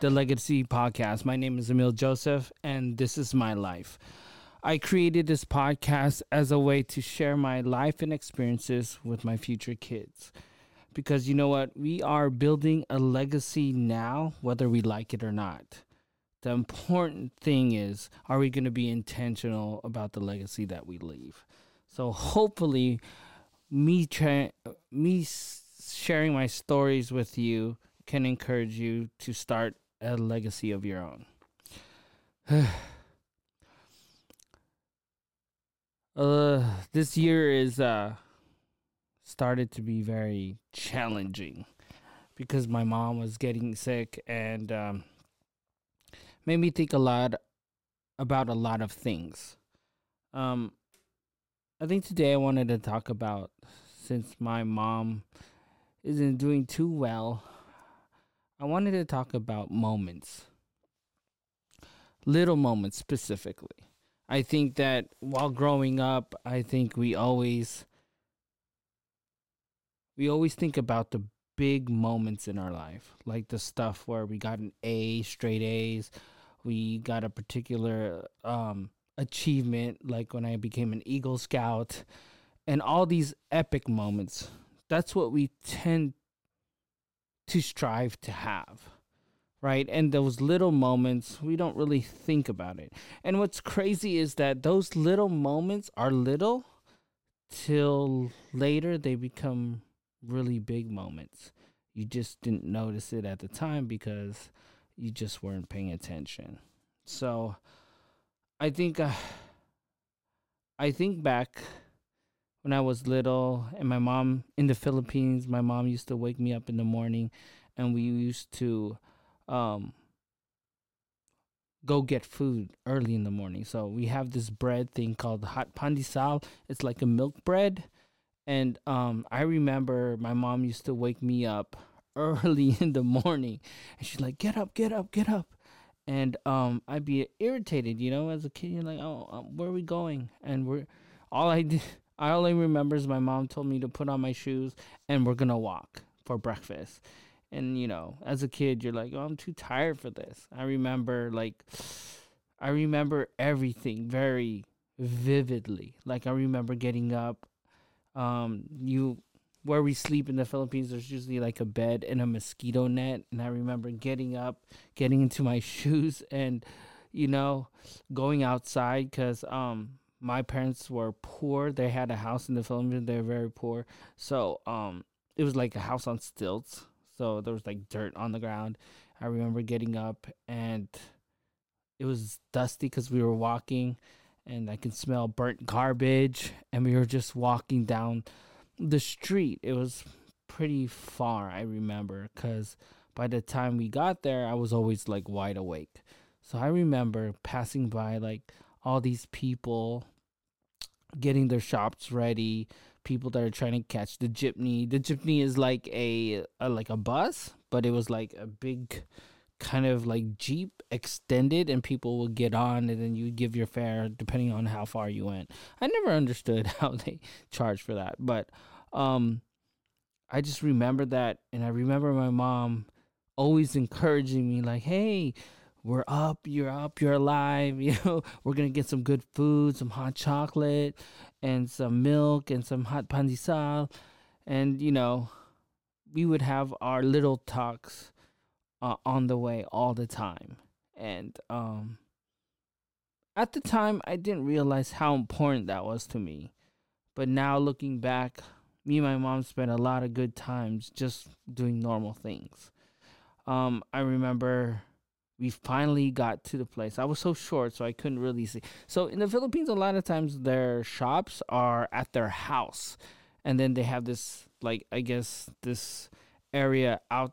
the Legacy Podcast. My name is Emil Joseph, and this is my life. I created this podcast as a way to share my life and experiences with my future kids. Because you know what? We are building a legacy now, whether we like it or not. The important thing is, are we going to be intentional about the legacy that we leave? So hopefully, me tra- me sharing my stories with you can encourage you to start a legacy of your own. uh, this year is uh started to be very challenging because my mom was getting sick and um, made me think a lot about a lot of things. Um, I think today I wanted to talk about since my mom isn't doing too well I wanted to talk about moments, little moments specifically. I think that while growing up, I think we always we always think about the big moments in our life, like the stuff where we got an A, straight A's, we got a particular um, achievement, like when I became an Eagle Scout, and all these epic moments. That's what we tend to strive to have right? And those little moments we don't really think about it. And what's crazy is that those little moments are little till later they become really big moments. You just didn't notice it at the time because you just weren't paying attention. So i think uh, i think back when I was little, and my mom in the Philippines, my mom used to wake me up in the morning, and we used to um, go get food early in the morning. So we have this bread thing called hot pandesal. It's like a milk bread, and um, I remember my mom used to wake me up early in the morning, and she's like, "Get up, get up, get up." And um, I'd be irritated, you know, as a kid. You're like, "Oh, um, where are we going?" And we're all I did I only remember is my mom told me to put on my shoes and we're gonna walk for breakfast. And you know, as a kid, you're like, "Oh, I'm too tired for this." I remember like, I remember everything very vividly. Like I remember getting up. Um, you where we sleep in the Philippines, there's usually like a bed and a mosquito net, and I remember getting up, getting into my shoes, and you know, going outside because um my parents were poor. They had a house in the Philippines. They were very poor. So um, it was like a house on stilts. So there was like dirt on the ground. I remember getting up and it was dusty because we were walking and I can smell burnt garbage. And we were just walking down the street. It was pretty far, I remember, because by the time we got there, I was always like wide awake. So I remember passing by like all these people getting their shops ready people that are trying to catch the jeepney. The jeepney is like a, a like a bus but it was like a big kind of like jeep extended and people would get on and then you give your fare depending on how far you went. I never understood how they charge for that but um i just remember that and i remember my mom always encouraging me like hey we're up, you're up, you're alive. You know, we're gonna get some good food, some hot chocolate, and some milk, and some hot pandesal, and you know, we would have our little talks uh, on the way all the time. And um, at the time, I didn't realize how important that was to me. But now looking back, me and my mom spent a lot of good times just doing normal things. Um, I remember we finally got to the place. I was so short, so I couldn't really see. So in the Philippines, a lot of times their shops are at their house, and then they have this like I guess this area out,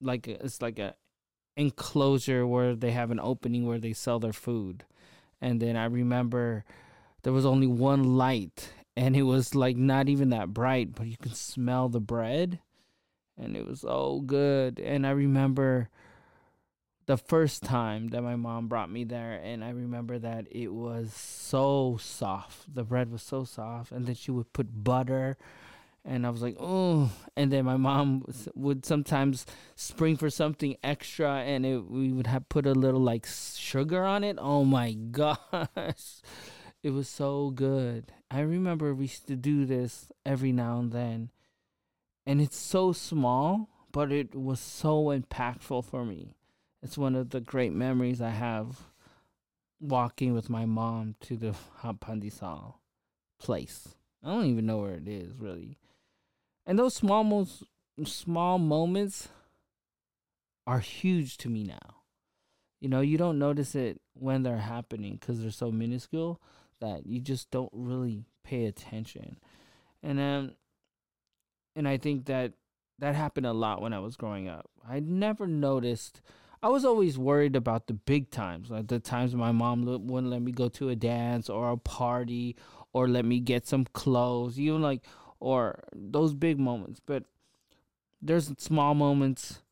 like it's like a enclosure where they have an opening where they sell their food. And then I remember there was only one light, and it was like not even that bright, but you can smell the bread, and it was so good. And I remember the first time that my mom brought me there and I remember that it was so soft. The bread was so soft and then she would put butter and I was like, oh. And then my mom would sometimes spring for something extra, and it, we would have put a little like sugar on it. Oh my gosh, it was so good. I remember we used to do this every now and then, and it's so small, but it was so impactful for me. It's one of the great memories I have walking with my mom to the Hot place. I don't even know where it is really. And those small most small moments are huge to me now. You know, you don't notice it when they're happening because they're so minuscule that you just don't really pay attention. And then, and I think that that happened a lot when I was growing up. I never noticed. I was always worried about the big times, like the times my mom wouldn't let me go to a dance or a party or let me get some clothes, even like or those big moments. But there's small moments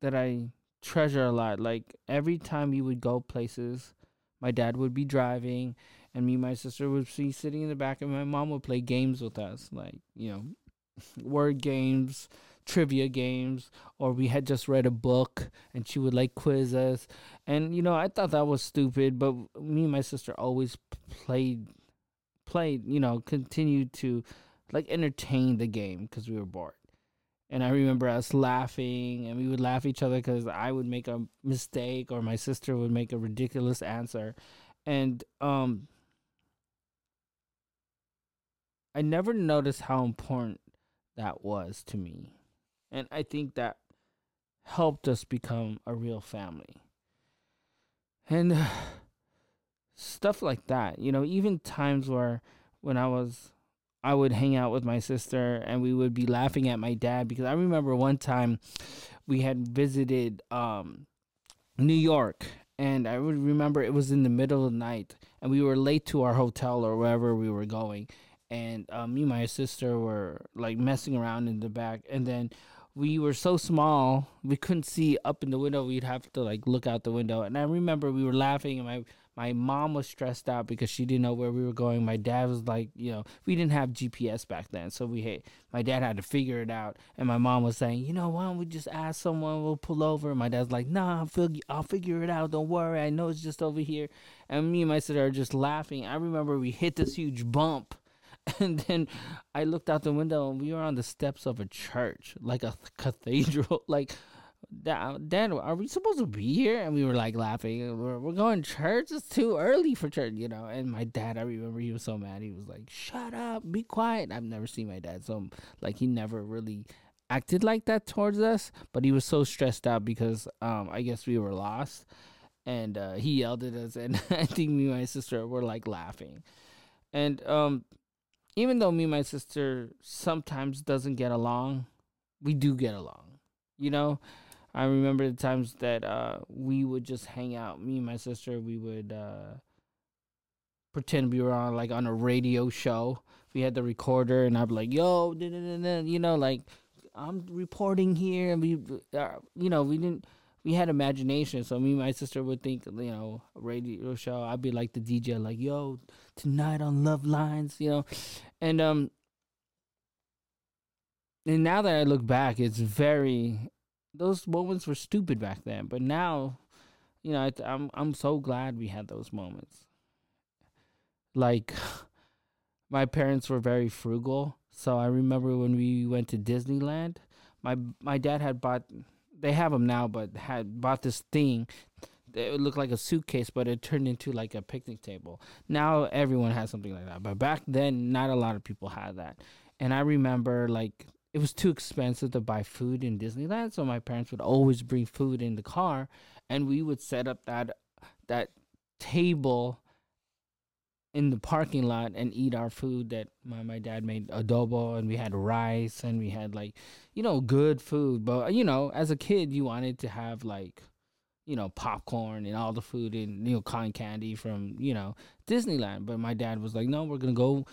that I treasure a lot. Like every time we would go places, my dad would be driving, and me and my sister would be sitting in the back, and my mom would play games with us, like you know, word games, trivia games, or we had just read a book, and she would like quiz us. And you know, I thought that was stupid, but me and my sister always played, played, you know, continued to like entertain the game because we were bored. And I remember us laughing, and we would laugh each other because I would make a mistake or my sister would make a ridiculous answer, and um, I never noticed how important that was to me, and I think that helped us become a real family. And stuff like that, you know, even times where when I was I would hang out with my sister and we would be laughing at my dad because I remember one time we had visited um, New York and I would remember it was in the middle of the night and we were late to our hotel or wherever we were going and uh, me and my sister were like messing around in the back and then we were so small we couldn't see up in the window we'd have to like look out the window and i remember we were laughing and my my mom was stressed out because she didn't know where we were going. My dad was like, you know, we didn't have GPS back then, so we had my dad had to figure it out. And my mom was saying, you know, why don't we just ask someone? We'll pull over. my dad's like, nah, I'll I'll figure it out. Don't worry. I know it's just over here. And me and my sister are just laughing. I remember we hit this huge bump. And then I looked out the window and we were on the steps of a church, like a cathedral. like Dad, are we supposed to be here? And we were like laughing. We're, we're going to church. It's too early for church, you know. And my dad, I remember he was so mad. He was like, "Shut up, be quiet." I've never seen my dad so like he never really acted like that towards us, but he was so stressed out because um I guess we were lost, and uh, he yelled at us, and I think me and my sister were like laughing, and um even though me and my sister sometimes doesn't get along, we do get along, you know I remember the times that uh, we would just hang out. Me and my sister, we would uh, pretend we were on like on a radio show. We had the recorder, and I'd be like, "Yo, you know, like I'm reporting here," and we, uh, you know, we didn't. We had imagination, so me and my sister would think, you know, radio show. I'd be like the DJ, like, "Yo, tonight on Love Lines," you know, and um, and now that I look back, it's very those moments were stupid back then, but now, you know, I'm I'm so glad we had those moments. Like, my parents were very frugal, so I remember when we went to Disneyland. My my dad had bought, they have them now, but had bought this thing. It looked like a suitcase, but it turned into like a picnic table. Now everyone has something like that, but back then, not a lot of people had that. And I remember like it was too expensive to buy food in Disneyland, so my parents would always bring food in the car, and we would set up that that table in the parking lot and eat our food that my, my dad made adobo and we had rice and we had like you know good food. But you know as a kid you wanted to have like you know popcorn and all the food and you know cotton candy from you know disneyland. But my dad was like no we're gonna go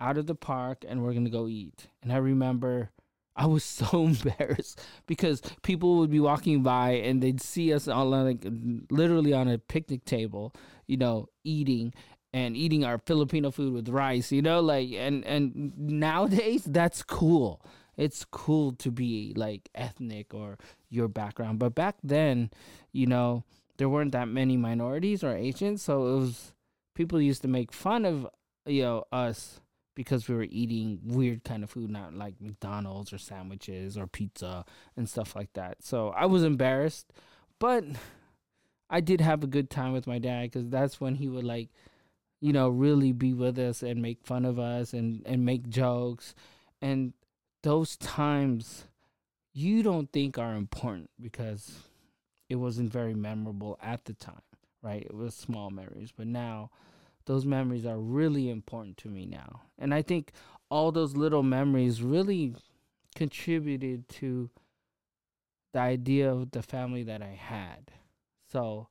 out of the park and we're gonna go eat. And i remember I was so embarrassed because people would be walking by and they'd see us on like literally on a picnic table, you know, eating, and eating our Filipino food with rice, you know, like and and nowadays that's cool. It's cool to be like ethnic or your background, but back then, you know, there weren't that many minorities or Asians, so it was people used to make fun of you know us because we were eating weird kind of food, not like McDonald's or sandwiches or pizza and stuff like that. So I was embarrassed, but I did have a good time with my dad because that's when he would like you know, really be with us and make fun of us and, and make jokes. And those times you don't think are important because it wasn't very memorable at the time, right? It was small memories. But now those memories are really important to me now. And I think all those little memories really contributed to the idea of the family that I had. So,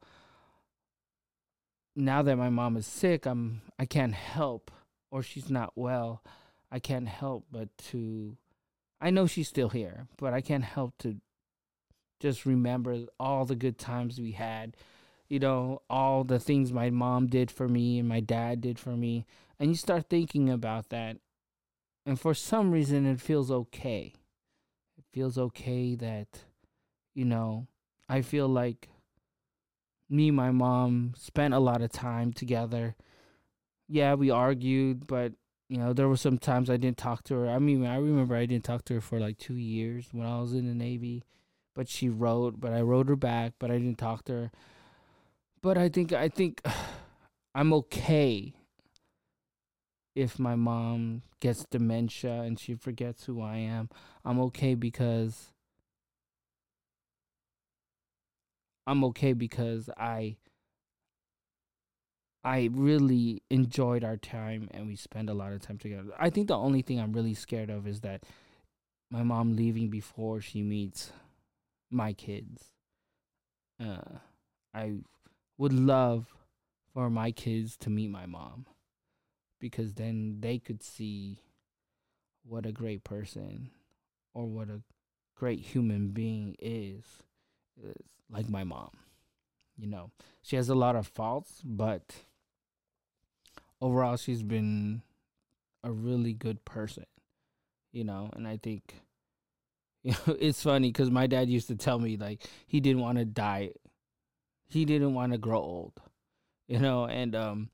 now that my mom is sick, I'm I can't help or she's not well. I can't help but to I know she's still here, but I can't help to just remember all the good times we had. You know, all the things my mom did for me and my dad did for me. And you start thinking about that. And for some reason, it feels okay. It feels okay that, you know, I feel like me and my mom spent a lot of time together. Yeah, we argued, but you know, there were some times I didn't talk to her. I mean, I remember I didn't talk to her for like two years when I was in the Navy, but she wrote, but I wrote her back, but I didn't talk to her. But I think I think I'm okay if my mom gets dementia and she forgets who I am. I'm okay because I'm okay because I I really enjoyed our time and we spent a lot of time together. I think the only thing I'm really scared of is that my mom leaving before she meets my kids. Uh, I would love for my kids to meet my mom because then they could see what a great person or what a great human being is like my mom. You know, she has a lot of faults, but overall, she's been a really good person. You know, and I think you know, it's funny because my dad used to tell me like he didn't want to die, he didn't want to grow old. You know, and um,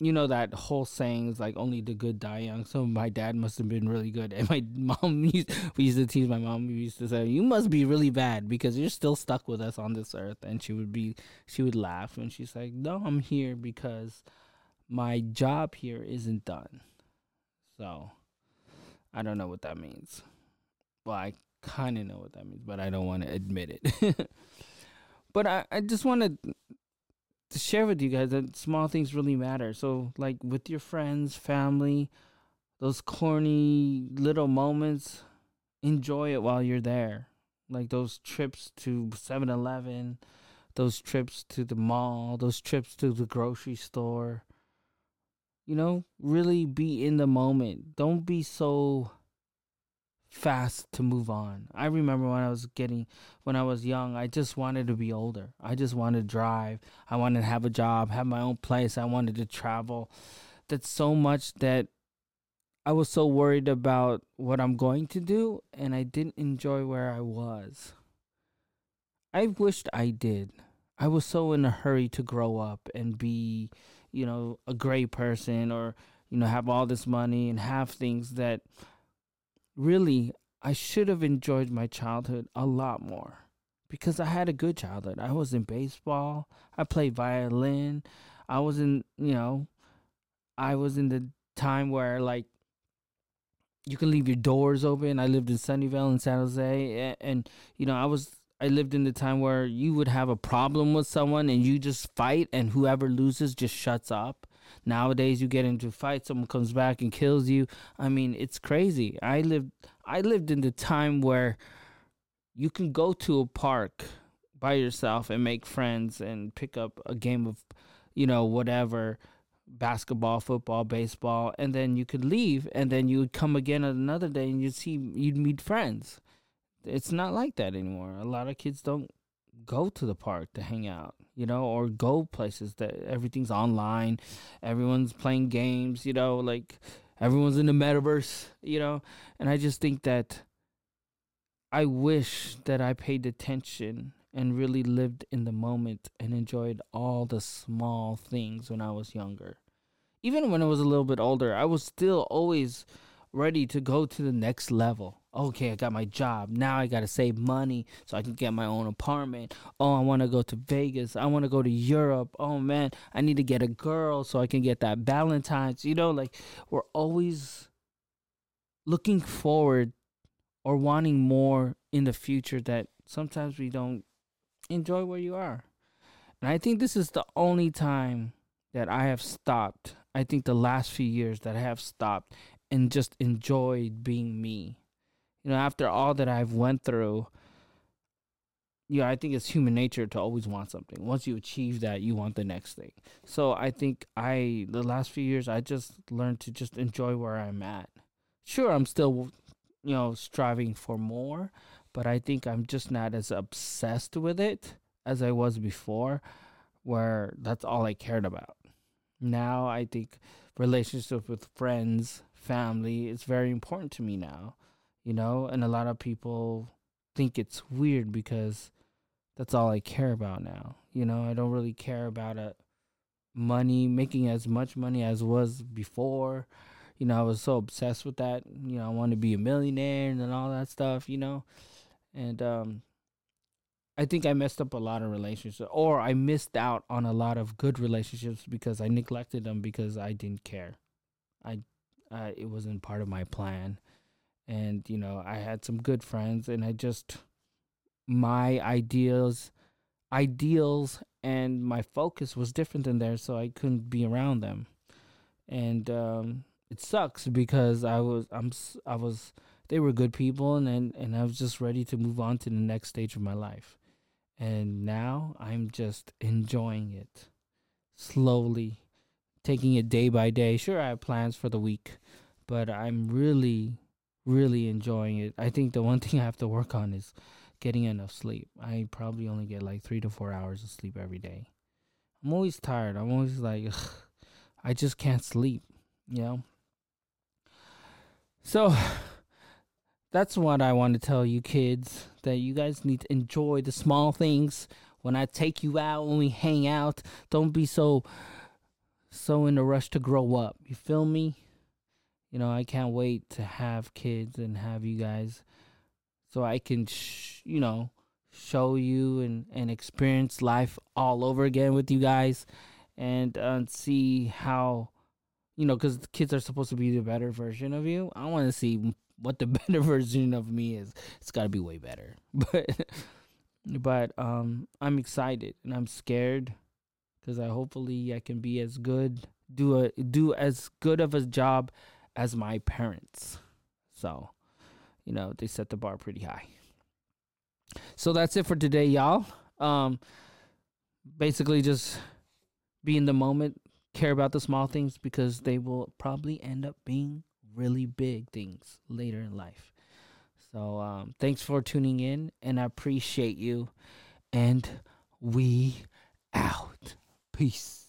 you know that whole saying is like only the good die young. So my dad must have been really good, and my mom used we used to tease my mom. We used to say, "You must be really bad because you're still stuck with us on this earth." And she would be, she would laugh, and she's like, "No, I'm here because my job here isn't done." So I don't know what that means. Well, I kind of know what that means, but I don't want to admit it. but I, I just want to to share with you guys that small things really matter. So, like with your friends, family, those corny little moments, enjoy it while you're there. Like those trips to 7 Eleven, those trips to the mall, those trips to the grocery store. You know, really be in the moment. Don't be so fast to move on. I remember when I was getting when I was young, I just wanted to be older. I just wanted to drive. I wanted to have a job, have my own place. I wanted to travel. That's so much that I was so worried about what I'm going to do and I didn't enjoy where I was. I wished I did. I was so in a hurry to grow up and be, you know, a great person or, you know, have all this money and have things that really, I should have enjoyed my childhood a lot more because I had a good childhood. I was in baseball, I played violin, I was in, you know, I was in the time where like you can leave your doors open. I lived in Sunnyvale in San Jose and, and you know, I was I lived in the time where you would have a problem with someone and you just fight and whoever loses just shuts up. Nowadays, you get into a fight, someone comes back and kills you. I mean, it's crazy. I lived, I lived in the time where you can go to a park by yourself and make friends and pick up a game of, you know, whatever basketball, football, baseball, and then you could leave, and then you would come again another day, and you'd see you'd meet friends. It's not like that anymore. A lot of kids don't go to the park to hang out. you know, or go places that everything's online, everyone's playing games, you know, like everyone's in the metaverse, you know, and I just think that I wish that I paid attention and really lived in the moment and enjoyed all the small things when I was younger. Even when I was a little bit older, I was still always ready to go to the next level. Okay, I got my job. Now I got to save money so I can get my own apartment. Oh, I want to go to Vegas. I want to go to Europe. Oh man, I need to get a girl so I can get that Valentine's. You know, like we're always looking forward or wanting more in the future that sometimes we don't enjoy where you are. And I think this is the only time that I have stopped. I think the last few years that I have stopped and just enjoyed being me. You know, after all that I've went through, you know, I think it's human nature to always want something. Once you achieve that, you want the next thing. So I think I the last few years I just learned to just enjoy where I'm at. Sure, I'm still you know striving for more, but I think I'm just not as obsessed with it as I was before, where that's all I cared about. Now I think relationships with friends, family is very important to me now, you know, and a lot of people think it's weird because that's all I care about now. You know, I don't really care about it money, making as much money as was before. You know, I was so obsessed with that. You know, I wanted to be a millionaire and all that stuff, you know and um, I think I messed up a lot of relationships, or I missed out on a lot of good relationships because I neglected them because I didn't care. I, uh, it wasn't part of my plan, and you know I had some good friends, and I just my ideals, ideals, and my focus was different than theirs, so I couldn't be around them, and um, it sucks because I was I'm I was they were good people and, and and I was just ready to move on to the next stage of my life. And now I'm just enjoying it slowly, taking it day by day. Sure, I have plans for the week, but I'm really, really enjoying it. I think the one thing I have to work on is getting enough sleep. I probably only get like three to four hours of sleep every day. I'm always tired. I'm always like, ugh, I just can't sleep, you know? So that's what I want to tell you kids that you guys need to enjoy the small things when I take you out when we hang out don't be so so in a rush to grow up you feel me you know I can't wait to have kids and have you guys so I can sh- you know show you and and experience life all over again with you guys and uh, see how you know because kids are supposed to be the better version of you i want to see what the better version of me is. It's got to be way better. But but um I'm excited and I'm scared cuz I hopefully I can be as good do a do as good of a job as my parents. So, you know, they set the bar pretty high. So that's it for today, y'all. Um basically just be in the moment, care about the small things because they will probably end up being really big things later in life. So um, thanks for tuning in, and I appreciate you. And we out. Peace.